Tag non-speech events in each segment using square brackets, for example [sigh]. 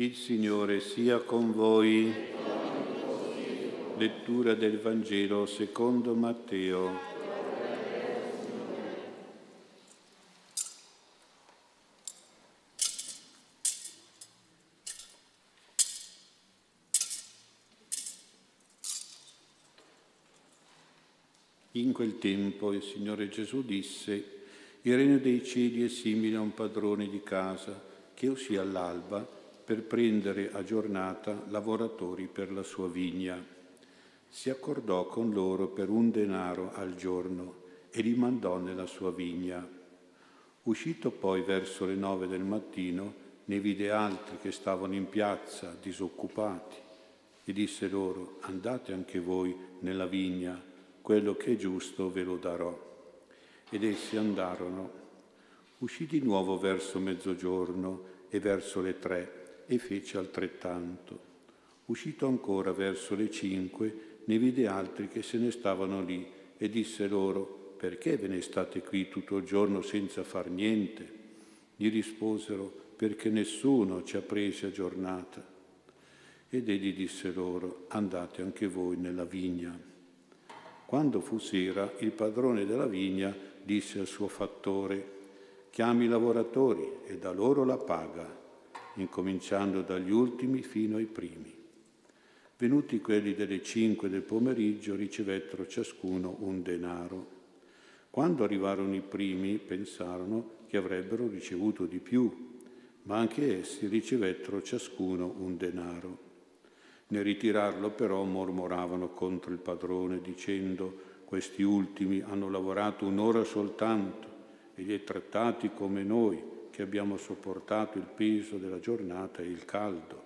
Il Signore sia con voi. Lettura del Vangelo secondo Matteo. In quel tempo il Signore Gesù disse, il regno dei cieli è simile a un padrone di casa che uscì all'alba per prendere a giornata lavoratori per la sua vigna. Si accordò con loro per un denaro al giorno e li mandò nella sua vigna. Uscito poi verso le nove del mattino, ne vide altri che stavano in piazza, disoccupati, e disse loro, andate anche voi nella vigna, quello che è giusto ve lo darò. Ed essi andarono. Uscì di nuovo verso mezzogiorno e verso le tre e fece altrettanto. Uscito ancora verso le cinque, ne vide altri che se ne stavano lì e disse loro, perché ve ne state qui tutto il giorno senza far niente? Gli risposero, perché nessuno ci ha presi a giornata. Ed egli disse loro, andate anche voi nella vigna. Quando fu sera, il padrone della vigna disse al suo fattore, chiami i lavoratori e da loro la paga incominciando dagli ultimi fino ai primi. Venuti quelli delle cinque del pomeriggio ricevettero ciascuno un denaro. Quando arrivarono i primi pensarono che avrebbero ricevuto di più, ma anche essi ricevettero ciascuno un denaro. Nel ritirarlo però mormoravano contro il padrone dicendo questi ultimi hanno lavorato un'ora soltanto e li hai trattati come noi che abbiamo sopportato il peso della giornata e il caldo.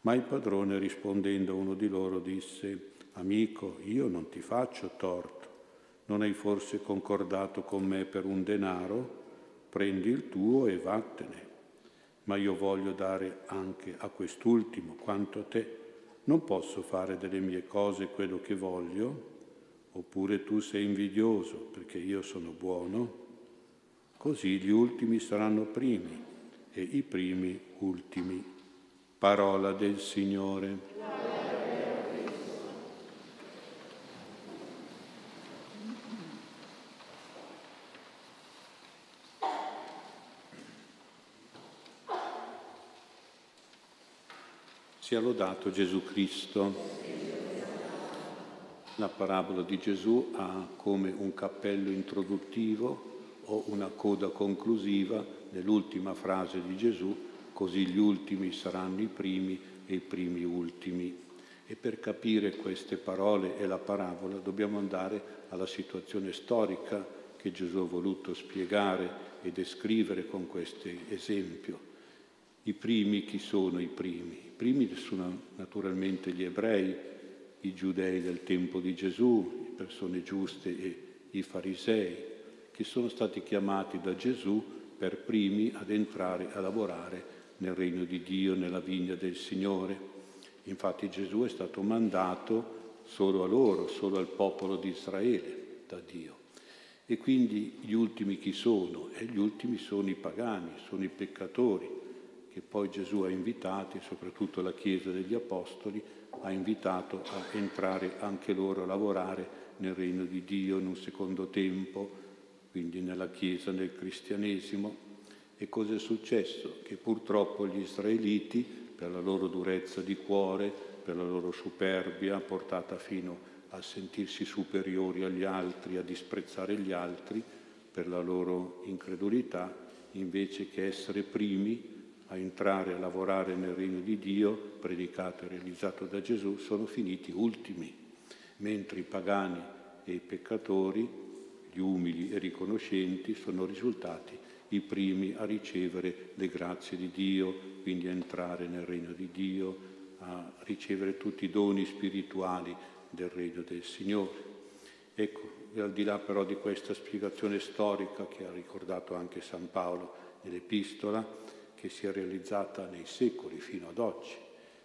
Ma il padrone rispondendo a uno di loro disse, Amico, io non ti faccio torto, non hai forse concordato con me per un denaro? Prendi il tuo e vattene. Ma io voglio dare anche a quest'ultimo quanto a te. Non posso fare delle mie cose quello che voglio? Oppure tu sei invidioso perché io sono buono? Così gli ultimi saranno primi e i primi ultimi. Parola del Signore. Sia lodato Gesù Cristo. La parabola di Gesù ha come un cappello introduttivo o una coda conclusiva nell'ultima frase di Gesù, così gli ultimi saranno i primi e i primi ultimi. E per capire queste parole e la parabola dobbiamo andare alla situazione storica che Gesù ha voluto spiegare e descrivere con questo esempio. I primi, chi sono i primi? I primi sono naturalmente gli ebrei, i giudei del tempo di Gesù, le persone giuste e i farisei, che sono stati chiamati da Gesù per primi ad entrare a lavorare nel regno di Dio, nella vigna del Signore. Infatti Gesù è stato mandato solo a loro, solo al popolo di Israele da Dio. E quindi gli ultimi chi sono? E gli ultimi sono i pagani, sono i peccatori, che poi Gesù ha invitati, soprattutto la Chiesa degli Apostoli, ha invitato a entrare anche loro a lavorare nel regno di Dio in un secondo tempo, quindi nella Chiesa, nel cristianesimo. E cosa è successo? Che purtroppo gli israeliti, per la loro durezza di cuore, per la loro superbia, portata fino a sentirsi superiori agli altri, a disprezzare gli altri, per la loro incredulità, invece che essere primi a entrare a lavorare nel regno di Dio, predicato e realizzato da Gesù, sono finiti ultimi, mentre i pagani e i peccatori gli umili e riconoscenti sono risultati i primi a ricevere le grazie di Dio, quindi a entrare nel regno di Dio, a ricevere tutti i doni spirituali del regno del Signore. Ecco, al di là però di questa spiegazione storica che ha ricordato anche San Paolo nell'Epistola, che si è realizzata nei secoli fino ad oggi,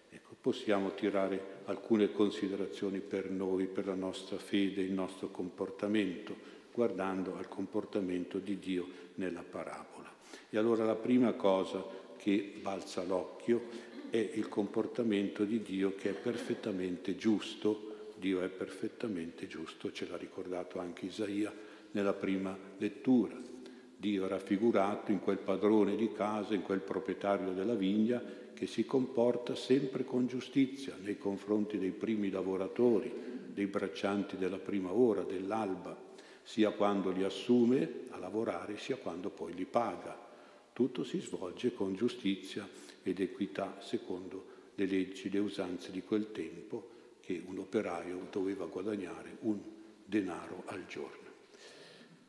ecco, possiamo tirare alcune considerazioni per noi, per la nostra fede, il nostro comportamento guardando al comportamento di Dio nella parabola. E allora la prima cosa che balza l'occhio, è il comportamento di Dio che è perfettamente giusto. Dio è perfettamente giusto, ce l'ha ricordato anche Isaia nella prima lettura. Dio raffigurato in quel padrone di casa, in quel proprietario della vigna che si comporta sempre con giustizia nei confronti dei primi lavoratori, dei braccianti della prima ora, dell'alba, sia quando li assume a lavorare, sia quando poi li paga. Tutto si svolge con giustizia ed equità secondo le leggi, le usanze di quel tempo che un operaio doveva guadagnare un denaro al giorno.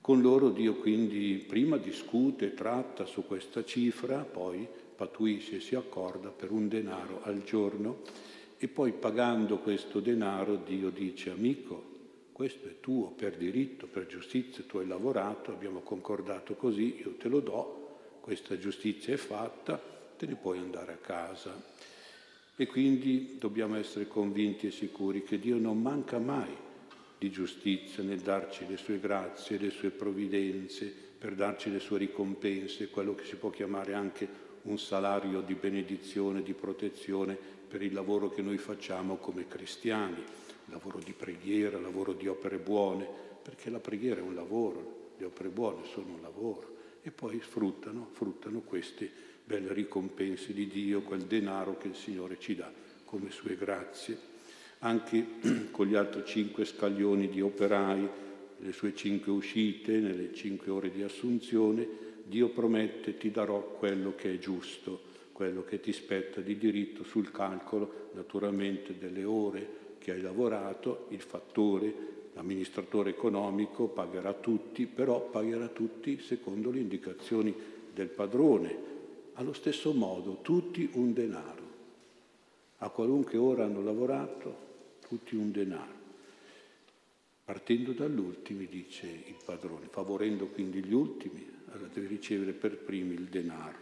Con loro Dio quindi prima discute, tratta su questa cifra, poi patuisce e si accorda per un denaro al giorno e poi pagando questo denaro Dio dice amico, questo è tuo per diritto, per giustizia, tu hai lavorato, abbiamo concordato così, io te lo do, questa giustizia è fatta, te ne puoi andare a casa. E quindi dobbiamo essere convinti e sicuri che Dio non manca mai di giustizia nel darci le sue grazie, le sue provvidenze, per darci le sue ricompense, quello che si può chiamare anche un salario di benedizione, di protezione per il lavoro che noi facciamo come cristiani, lavoro di preghiera, lavoro di opere buone, perché la preghiera è un lavoro, le opere buone sono un lavoro e poi sfruttano, fruttano queste belle ricompense di Dio, quel denaro che il Signore ci dà come sue grazie. Anche [clears throat] con gli altri cinque scaglioni di operai, le sue cinque uscite, nelle cinque ore di assunzione, Dio promette ti darò quello che è giusto, quello che ti spetta di diritto sul calcolo naturalmente delle ore che hai lavorato, il fattore, l'amministratore economico pagherà tutti, però pagherà tutti secondo le indicazioni del padrone. Allo stesso modo tutti un denaro. A qualunque ora hanno lavorato, tutti un denaro. Partendo dall'ultimi, dice il padrone, favorendo quindi gli ultimi, allora deve ricevere per primi il denaro.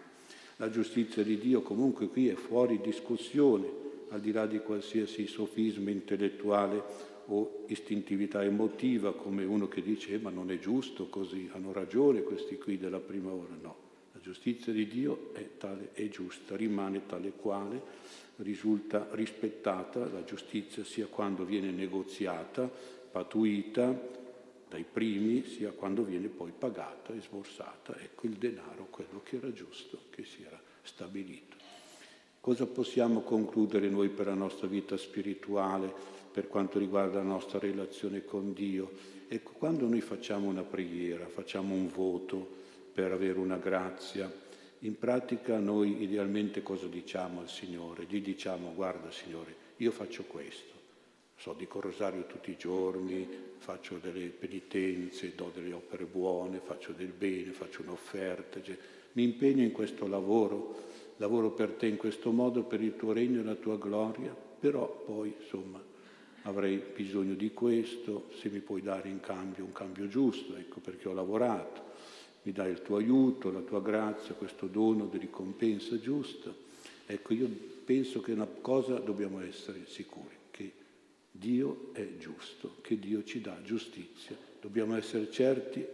La giustizia di Dio comunque qui è fuori discussione, al di là di qualsiasi sofisma intellettuale o istintività emotiva, come uno che dice eh, ma non è giusto così, hanno ragione questi qui della prima ora. No, la giustizia di Dio è tale, è giusta, rimane tale quale risulta rispettata la giustizia sia quando viene negoziata, patuita dai primi, sia quando viene poi pagata e sborsata. Ecco il denaro, quello che era giusto, che si era stabilito. Cosa possiamo concludere noi per la nostra vita spirituale, per quanto riguarda la nostra relazione con Dio? Ecco, quando noi facciamo una preghiera, facciamo un voto per avere una grazia, in pratica noi idealmente cosa diciamo al Signore? Gli diciamo guarda Signore, io faccio questo, so, dico rosario tutti i giorni, faccio delle penitenze, do delle opere buone, faccio del bene, faccio un'offerta, mi impegno in questo lavoro, lavoro per te in questo modo, per il tuo regno e la tua gloria, però poi insomma avrei bisogno di questo, se mi puoi dare in cambio un cambio giusto, ecco perché ho lavorato mi dai il tuo aiuto, la tua grazia, questo dono di ricompensa giusta. Ecco, io penso che una cosa dobbiamo essere sicuri, che Dio è giusto, che Dio ci dà giustizia. Dobbiamo essere certi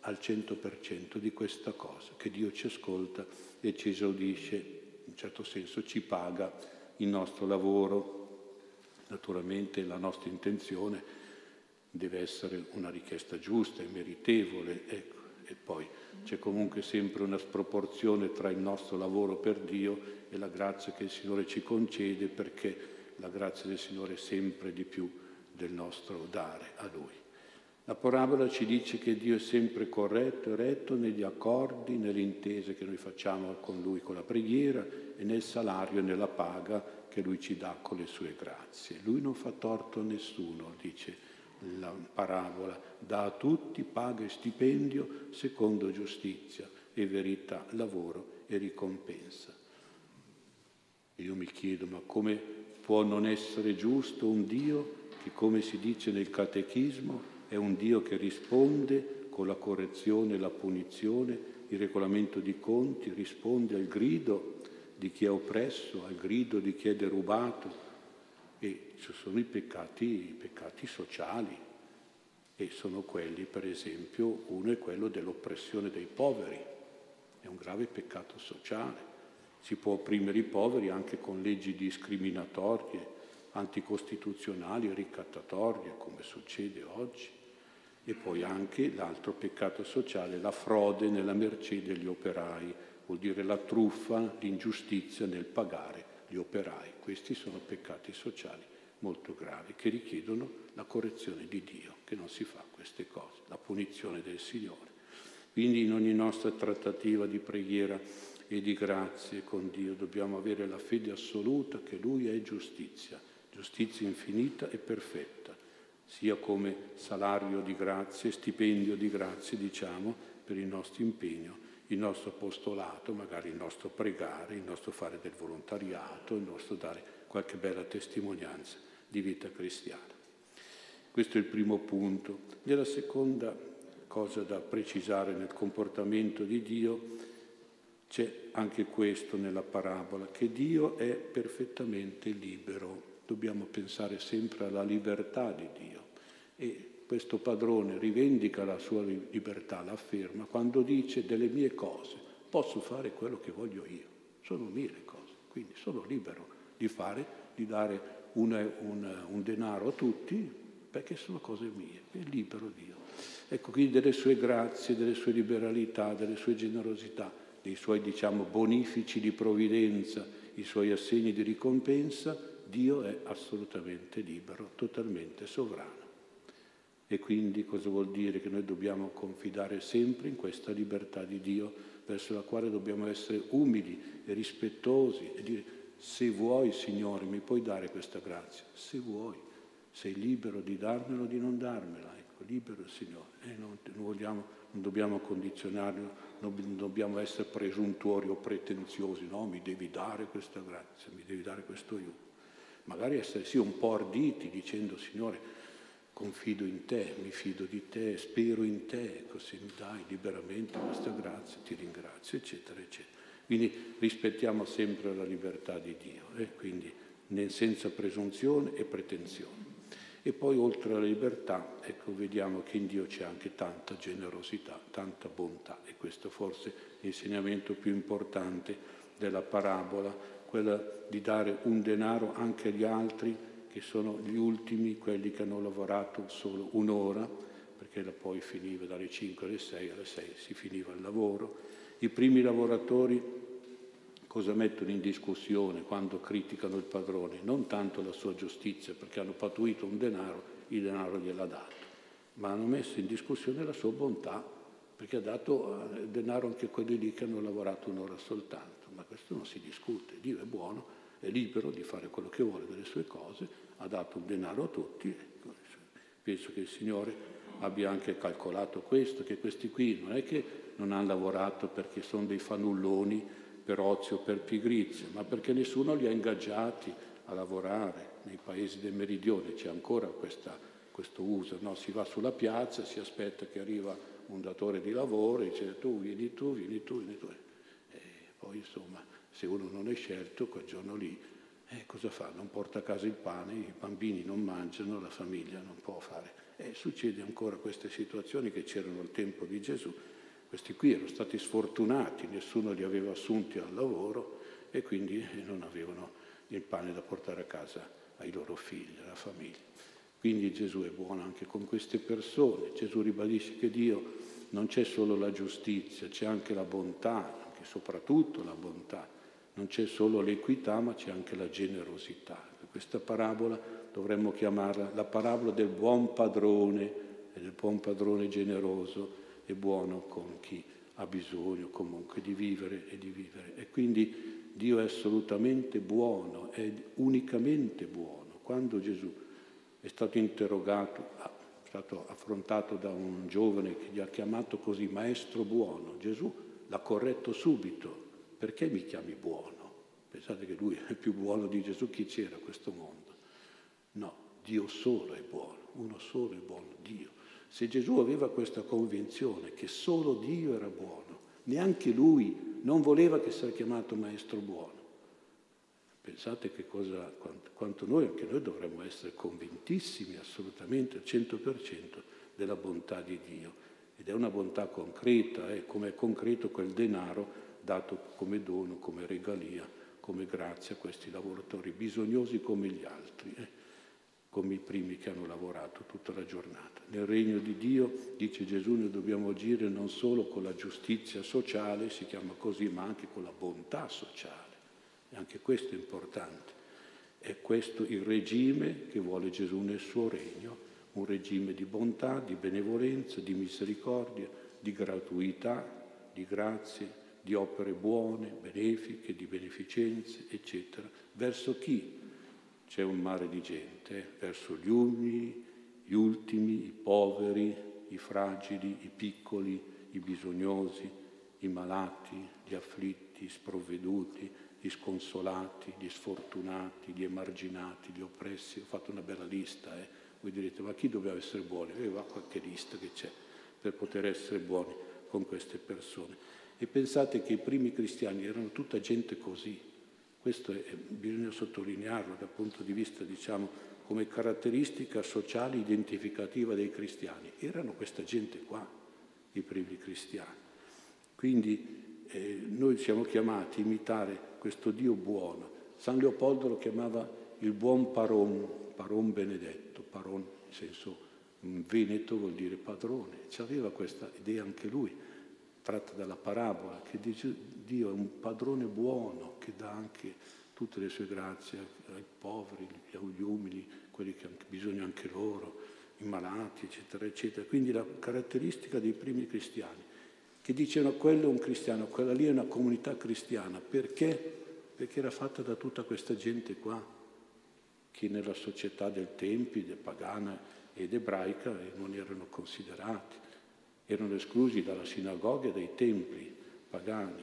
al 100% di questa cosa, che Dio ci ascolta e ci esaudisce, in un certo senso ci paga il nostro lavoro. Naturalmente la nostra intenzione deve essere una richiesta giusta e meritevole, ecco, e poi c'è comunque sempre una sproporzione tra il nostro lavoro per Dio e la grazia che il Signore ci concede perché la grazia del Signore è sempre di più del nostro dare a Lui. La parabola ci dice che Dio è sempre corretto e retto negli accordi, nelle intese che noi facciamo con Lui con la preghiera e nel salario e nella paga che Lui ci dà con le sue grazie. Lui non fa torto a nessuno, dice la parabola, dà a tutti paga e stipendio secondo giustizia e verità, lavoro e ricompensa. Io mi chiedo, ma come può non essere giusto un Dio che, come si dice nel catechismo, è un Dio che risponde con la correzione e la punizione, il regolamento di conti, risponde al grido di chi è oppresso, al grido di chi è derubato, e ci sono i peccati, i peccati sociali e sono quelli, per esempio, uno è quello dell'oppressione dei poveri, è un grave peccato sociale. Si può opprimere i poveri anche con leggi discriminatorie, anticostituzionali, ricattatorie, come succede oggi. E poi anche l'altro peccato sociale, la frode nella mercé degli operai, vuol dire la truffa, l'ingiustizia nel pagare gli operai. Questi sono peccati sociali molto gravi che richiedono la correzione di Dio, che non si fa queste cose, la punizione del Signore. Quindi in ogni nostra trattativa di preghiera e di grazie con Dio dobbiamo avere la fede assoluta che Lui è giustizia, giustizia infinita e perfetta, sia come salario di grazie, stipendio di grazie, diciamo, per il nostro impegno, il nostro apostolato, magari il nostro pregare, il nostro fare del volontariato, il nostro dare qualche bella testimonianza di vita cristiana. Questo è il primo punto. Nella seconda cosa da precisare nel comportamento di Dio c'è anche questo nella parabola, che Dio è perfettamente libero. Dobbiamo pensare sempre alla libertà di Dio. E questo padrone rivendica la sua libertà, l'afferma, quando dice delle mie cose posso fare quello che voglio io. Sono mie le cose, quindi sono libero di fare, di dare una, una, un denaro a tutti, perché sono cose mie, è libero Dio. Ecco, quindi delle sue grazie, delle sue liberalità, delle sue generosità dei suoi diciamo, bonifici di provvidenza, i suoi assegni di ricompensa, Dio è assolutamente libero, totalmente sovrano. E quindi cosa vuol dire? Che noi dobbiamo confidare sempre in questa libertà di Dio verso la quale dobbiamo essere umili e rispettosi e dire se vuoi Signore mi puoi dare questa grazia, se vuoi, sei libero di darmela o di non darmela, ecco, libero Signore, e non, non, vogliamo, non dobbiamo condizionarlo non dobbiamo essere presuntuori o pretenziosi, no, mi devi dare questa grazia, mi devi dare questo aiuto. Magari essere sì un po' arditi dicendo Signore, confido in te, mi fido di te, spero in te, così mi dai liberamente questa grazia, ti ringrazio, eccetera, eccetera. Quindi rispettiamo sempre la libertà di Dio, eh? quindi senza presunzione e pretensione. E poi oltre alla libertà, ecco, vediamo che in Dio c'è anche tanta generosità, tanta bontà e questo forse è l'insegnamento più importante della parabola, quella di dare un denaro anche agli altri che sono gli ultimi, quelli che hanno lavorato solo un'ora, perché poi finiva dalle 5 alle 6, alle 6 si finiva il lavoro. I primi lavoratori cosa mettono in discussione quando criticano il padrone? Non tanto la sua giustizia, perché hanno patuito un denaro, il denaro gliel'ha dato, ma hanno messo in discussione la sua bontà, perché ha dato eh, denaro anche a quelli lì che hanno lavorato un'ora soltanto. Ma questo non si discute, Dio è buono, è libero di fare quello che vuole delle sue cose, ha dato un denaro a tutti. Penso che il Signore abbia anche calcolato questo, che questi qui non è che non hanno lavorato perché sono dei fanulloni, per ozio, per pigrizia, ma perché nessuno li ha ingaggiati a lavorare. Nei paesi del meridione c'è ancora questa, questo uso, no? si va sulla piazza, si aspetta che arriva un datore di lavoro e dice tu vieni tu, vieni tu, vieni tu. E poi insomma, se uno non è scelto, quel giorno lì, eh, cosa fa? Non porta a casa il pane, i bambini non mangiano, la famiglia non può fare. E succede ancora queste situazioni che c'erano al tempo di Gesù, questi qui erano stati sfortunati, nessuno li aveva assunti al lavoro e quindi non avevano il pane da portare a casa ai loro figli, alla famiglia. Quindi Gesù è buono anche con queste persone. Gesù ribadisce che Dio non c'è solo la giustizia, c'è anche la bontà, anche soprattutto la bontà. Non c'è solo l'equità, ma c'è anche la generosità. Questa parabola dovremmo chiamarla la parabola del buon padrone e del buon padrone generoso è buono con chi ha bisogno comunque di vivere e di vivere. E quindi Dio è assolutamente buono, è unicamente buono. Quando Gesù è stato interrogato, è stato affrontato da un giovane che gli ha chiamato così maestro buono, Gesù l'ha corretto subito. Perché mi chiami buono? Pensate che lui è più buono di Gesù, chi c'era a questo mondo? No, Dio solo è buono, uno solo è buono, Dio. Se Gesù aveva questa convinzione che solo Dio era buono, neanche lui non voleva che sia chiamato maestro buono. Pensate che cosa, quanto, noi, anche noi dovremmo essere convintissimi assolutamente al 100% della bontà di Dio. Ed è una bontà concreta, è come è concreto quel denaro dato come dono, come regalia, come grazia a questi lavoratori bisognosi come gli altri, eh? come i primi che hanno lavorato tutta la giornata. Nel regno di Dio, dice Gesù, noi dobbiamo agire non solo con la giustizia sociale, si chiama così, ma anche con la bontà sociale. E anche questo è importante. È questo il regime che vuole Gesù nel suo regno, un regime di bontà, di benevolenza, di misericordia, di gratuità, di grazie, di opere buone, benefiche, di beneficenze, eccetera. Verso chi? C'è un mare di gente, eh? verso gli umili, gli ultimi, i poveri, i fragili, i piccoli, i bisognosi, i malati, gli afflitti, sprovveduti, gli sconsolati, gli sfortunati, gli emarginati, gli oppressi. Ho fatto una bella lista. Eh? Voi direte, ma chi doveva essere buoni? Aveva qualche lista che c'è per poter essere buoni con queste persone. E pensate che i primi cristiani erano tutta gente così. Questo è, bisogna sottolinearlo dal punto di vista, diciamo, come caratteristica sociale identificativa dei cristiani. Erano questa gente qua, i primi cristiani. Quindi eh, noi siamo chiamati a imitare questo Dio buono. San Leopoldo lo chiamava il buon paron, paron benedetto, paron in senso veneto vuol dire padrone. Ci aveva questa idea anche lui tratta dalla parabola, che dice Dio è un padrone buono che dà anche tutte le sue grazie ai poveri, agli umili, quelli che hanno bisogno anche loro, i malati, eccetera, eccetera. Quindi la caratteristica dei primi cristiani, che dicevano quello è un cristiano, quella lì è una comunità cristiana, perché? Perché era fatta da tutta questa gente qua, che nella società del Tempi, pagana ed ebraica, non erano considerati erano esclusi dalla sinagoga e dai templi pagani.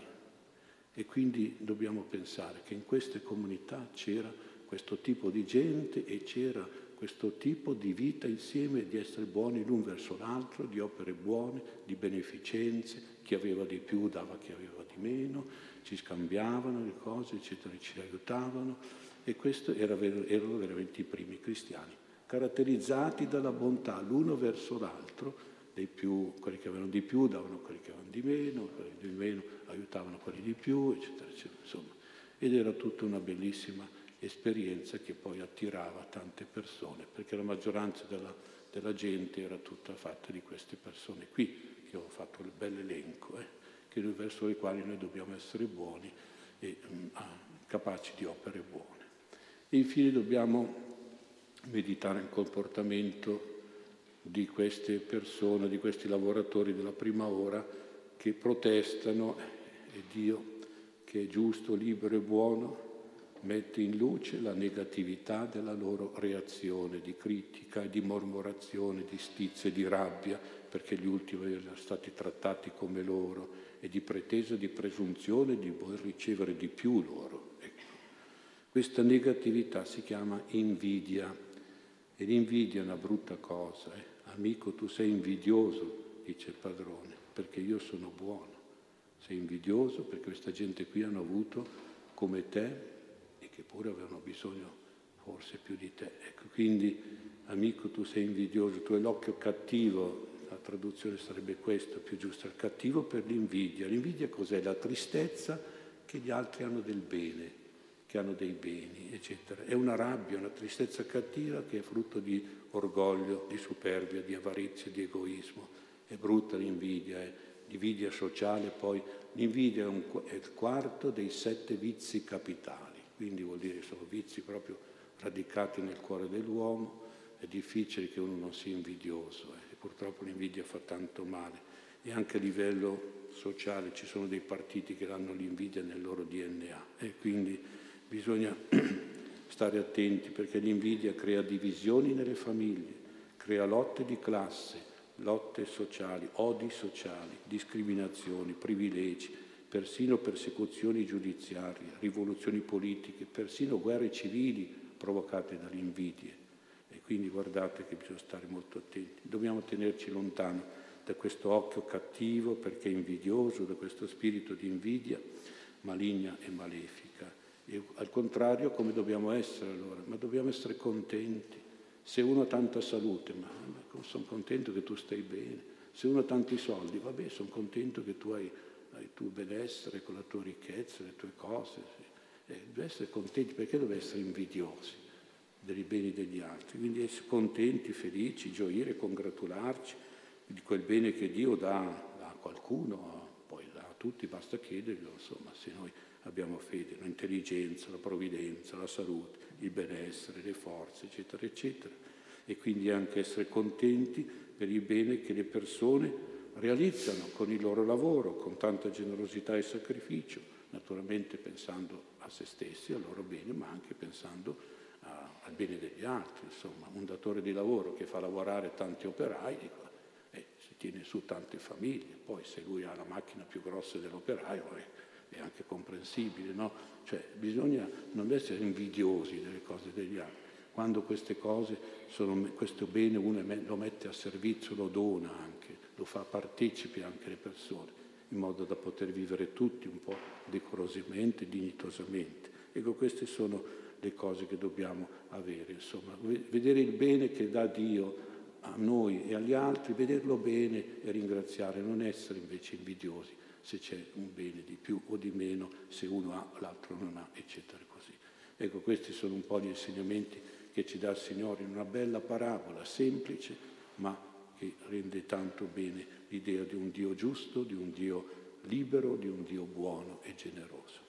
E quindi dobbiamo pensare che in queste comunità c'era questo tipo di gente e c'era questo tipo di vita insieme, di essere buoni l'un verso l'altro, di opere buone, di beneficenze, chi aveva di più dava chi aveva di meno, ci scambiavano le cose, eccetera, ci aiutavano e questi erano veramente i primi cristiani, caratterizzati dalla bontà l'uno verso l'altro dei più, quelli che avevano di più davano quelli che avevano di meno, quelli di meno aiutavano quelli di più, eccetera, eccetera. Insomma. Ed era tutta una bellissima esperienza che poi attirava tante persone, perché la maggioranza della, della gente era tutta fatta di queste persone qui, che ho fatto il bel elenco, eh, verso le quali noi dobbiamo essere buoni e um, capaci di opere buone. E infine dobbiamo meditare il comportamento di queste persone, di questi lavoratori della prima ora che protestano e Dio, che è giusto, libero e buono, mette in luce la negatività della loro reazione di critica, di mormorazione, di stizza e di rabbia, perché gli ultimi erano stati trattati come loro, e di pretesa di presunzione di voler ricevere di più loro. Ecco. Questa negatività si chiama invidia e l'invidia è una brutta cosa. Eh? Amico, tu sei invidioso, dice il padrone, perché io sono buono. Sei invidioso perché questa gente qui hanno avuto come te e che pure avevano bisogno forse più di te. Ecco, quindi, amico, tu sei invidioso, tu hai l'occhio cattivo, la traduzione sarebbe questa, più giusta, il cattivo per l'invidia. L'invidia cos'è? La tristezza che gli altri hanno del bene, che hanno dei beni, eccetera. È una rabbia, una tristezza cattiva che è frutto di orgoglio, di superbia, di avarizia, di egoismo. È brutta l'invidia, è l'invidia sociale, poi l'invidia è, un, è il quarto dei sette vizi capitali, quindi vuol dire che sono vizi proprio radicati nel cuore dell'uomo, è difficile che uno non sia invidioso eh, e purtroppo l'invidia fa tanto male. E anche a livello sociale ci sono dei partiti che hanno l'invidia nel loro DNA e quindi Bisogna [clears throat] stare attenti perché l'invidia crea divisioni nelle famiglie, crea lotte di classe, lotte sociali, odi sociali, discriminazioni, privilegi, persino persecuzioni giudiziarie, rivoluzioni politiche, persino guerre civili provocate dalle invidie. E quindi guardate che bisogna stare molto attenti. Dobbiamo tenerci lontano da questo occhio cattivo perché invidioso, da questo spirito di invidia maligna e malefica. E al contrario, come dobbiamo essere allora? Ma dobbiamo essere contenti. Se uno ha tanta salute, ma, ma sono contento che tu stai bene. Se uno ha tanti soldi, vabbè, sono contento che tu hai il tuo benessere, con la tua ricchezza, le tue cose. Sì. Eh, deve essere contenti, perché deve essere invidiosi dei beni degli altri? Quindi essere contenti, felici, gioire, congratularci di quel bene che Dio dà a qualcuno, poi a tutti, basta chiederglielo, insomma, se noi abbiamo fede, l'intelligenza, la provvidenza, la salute, il benessere, le forze, eccetera, eccetera. E quindi anche essere contenti per il bene che le persone realizzano con il loro lavoro, con tanta generosità e sacrificio, naturalmente pensando a se stessi, al loro bene, ma anche pensando a, al bene degli altri. Insomma, un datore di lavoro che fa lavorare tanti operai, eh, si tiene su tante famiglie, poi se lui ha la macchina più grossa dell'operaio è, è anche comprensibile, no? Cioè bisogna non essere invidiosi delle cose degli altri. Quando queste cose sono, questo bene uno lo mette a servizio, lo dona anche, lo fa partecipi anche le persone, in modo da poter vivere tutti un po' decorosamente, dignitosamente. Ecco, queste sono le cose che dobbiamo avere, insomma, vedere il bene che dà Dio a noi e agli altri, vederlo bene e ringraziare, non essere invece invidiosi se c'è un bene di più o di meno, se uno ha, l'altro non ha, eccetera così. Ecco, questi sono un po' gli insegnamenti che ci dà il Signore in una bella parabola, semplice, ma che rende tanto bene l'idea di un Dio giusto, di un Dio libero, di un Dio buono e generoso.